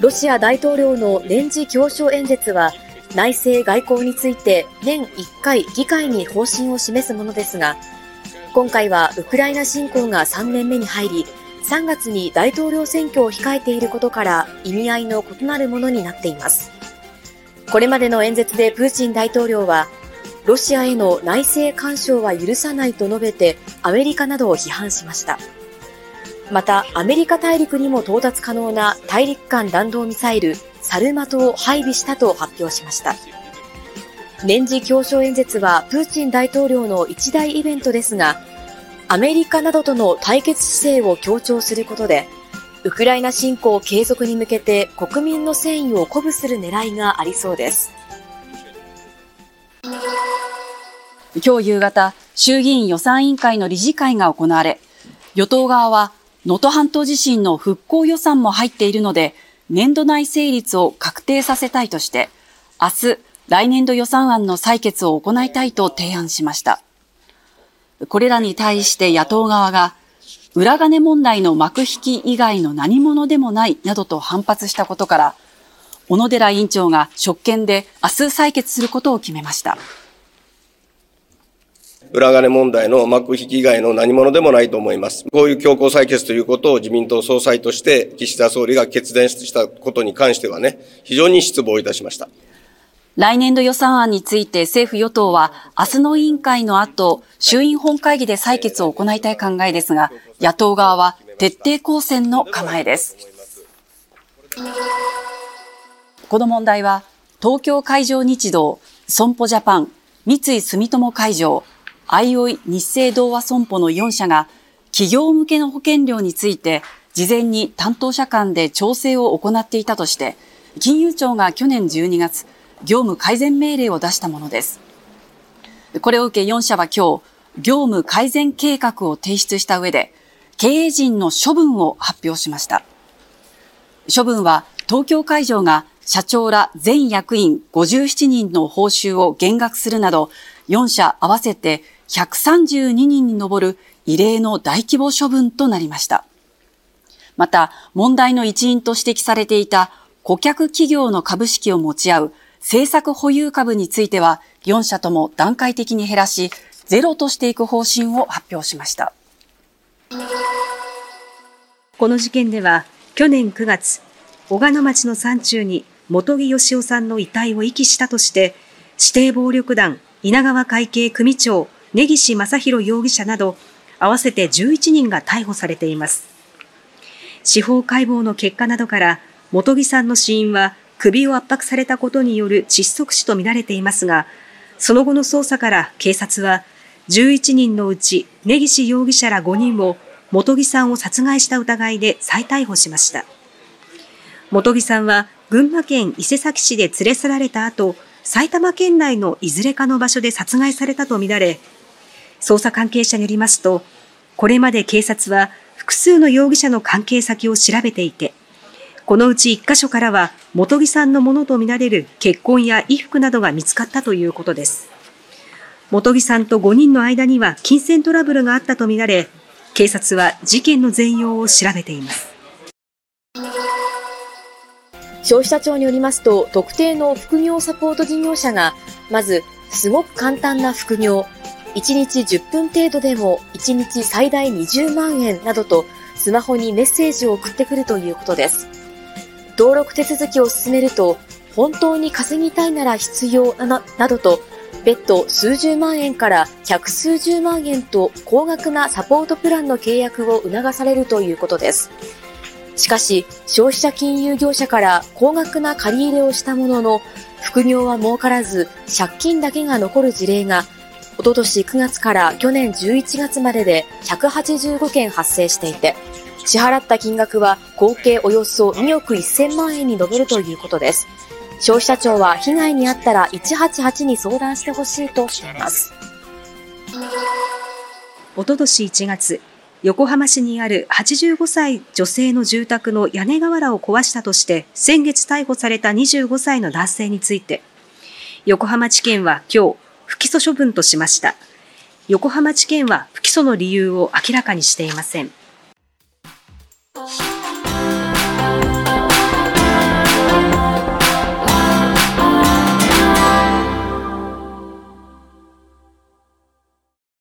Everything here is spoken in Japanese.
ロシア大統領の年次教書演説は、内政外交について年1回議会に方針を示すものですが、今回はウクライナ侵攻が3年目に入り、3月に大統領選挙を控えていることから意味合いの異なるものになっています。これまでの演説でプーチン大統領は、ロシアへの内政干渉は許さないと述べて、アメリカなどを批判しました。また、アメリカ大陸にも到達可能な大陸間弾道ミサイル、サルマトを配備したと発表しました。年次教書演説はプーチン大統領の一大イベントですが、アメリカなどとの対決姿勢を強調することで、ウクライナ侵攻継続に向けて国民の戦意を鼓舞する狙いがありそうです。今日夕方、衆議院予算委員会の理事会が行われ、与党側は能登半島地震の復興予算も入っているので、年度内成立を確定させたいとして、明日、来年度予算案の採決を行いたいと提案しました。これらに対して野党側が、裏金問題の幕引き以外の何者でもないなどと反発したことから、小野寺委員長が職権で明日採決することを決めました。裏金問題の幕引き以外の何者でもないと思います。こういう強行採決ということを自民党総裁として岸田総理が決断したことに関してはね、非常に失望いたしました。来年度予算案について政府与党は明日の委員会の後、衆院本会議で採決を行いたい考えですが、野党側は徹底抗戦の構えです。この問題は、東京海上日動、損保ジャパン、三井住友海上、あいおい日清同和損保の4社が、企業向けの保険料について、事前に担当者間で調整を行っていたとして、金融庁が去年12月、業務改善命令を出したものです。これを受け4社は今日、業務改善計画を提出した上で、経営陣の処分を発表しました。処分は東京会場が社長ら全役員57人の報酬を減額するなど、4社合わせて132人に上る異例の大規模処分となりました。また、問題の一因と指摘されていた顧客企業の株式を持ち合う政策保有株については、4社とも段階的に減らし、ゼロとしていく方針を発表しました。この事件では、去年9月、小鹿野町の山中に本木義夫さんの遺体を遺棄したとして、指定暴力団稲川会系組長根岸正宏容疑者など、合わせて11人が逮捕されています。司法解剖の結果などから、本木さんの死因は首を圧迫されたことによる窒息死とみられていますが、その後の捜査から警察は、11人のうち根岸容疑者ら5人を本木さんを殺害した疑いで再逮捕しました。本木さんは群馬県伊勢崎市で連れ去られた後、埼玉県内のいずれかの場所で殺害されたとみられ、捜査関係者によりますと、これまで警察は複数の容疑者の関係先を調べていて、このうち1箇所からは本木さんのものとみられる結婚や衣服などが見つかったということです。本木さんと5人の間には金銭トラブルがあったとみられ、警察は事件の全容を調べています。消費者庁によりますと、特定の副業サポート事業者が、まず、すごく簡単な副業、1日10分程度でも1日最大20万円などと、スマホにメッセージを送ってくるということです。登録手続きを進めると、本当に稼ぎたいなら必要ななどと、別途数十万円から百数十万円と高額なサポートプランの契約を促されるということです。しかし、消費者金融業者から高額な借り入れをしたものの、副業は儲からず、借金だけが残る事例が、おととし9月から去年11月までで185件発生していて、支払った金額は合計およそ2億1000万円に上るということです。消費者庁は被害に遭ったら188に相談してほしいとしています。おととし1月、横浜市にある85歳女性の住宅の屋根瓦を壊したとして先月逮捕された25歳の男性について、横浜地検は今日不起訴処分としました。横浜地検は不起訴の理由を明らかにしていません。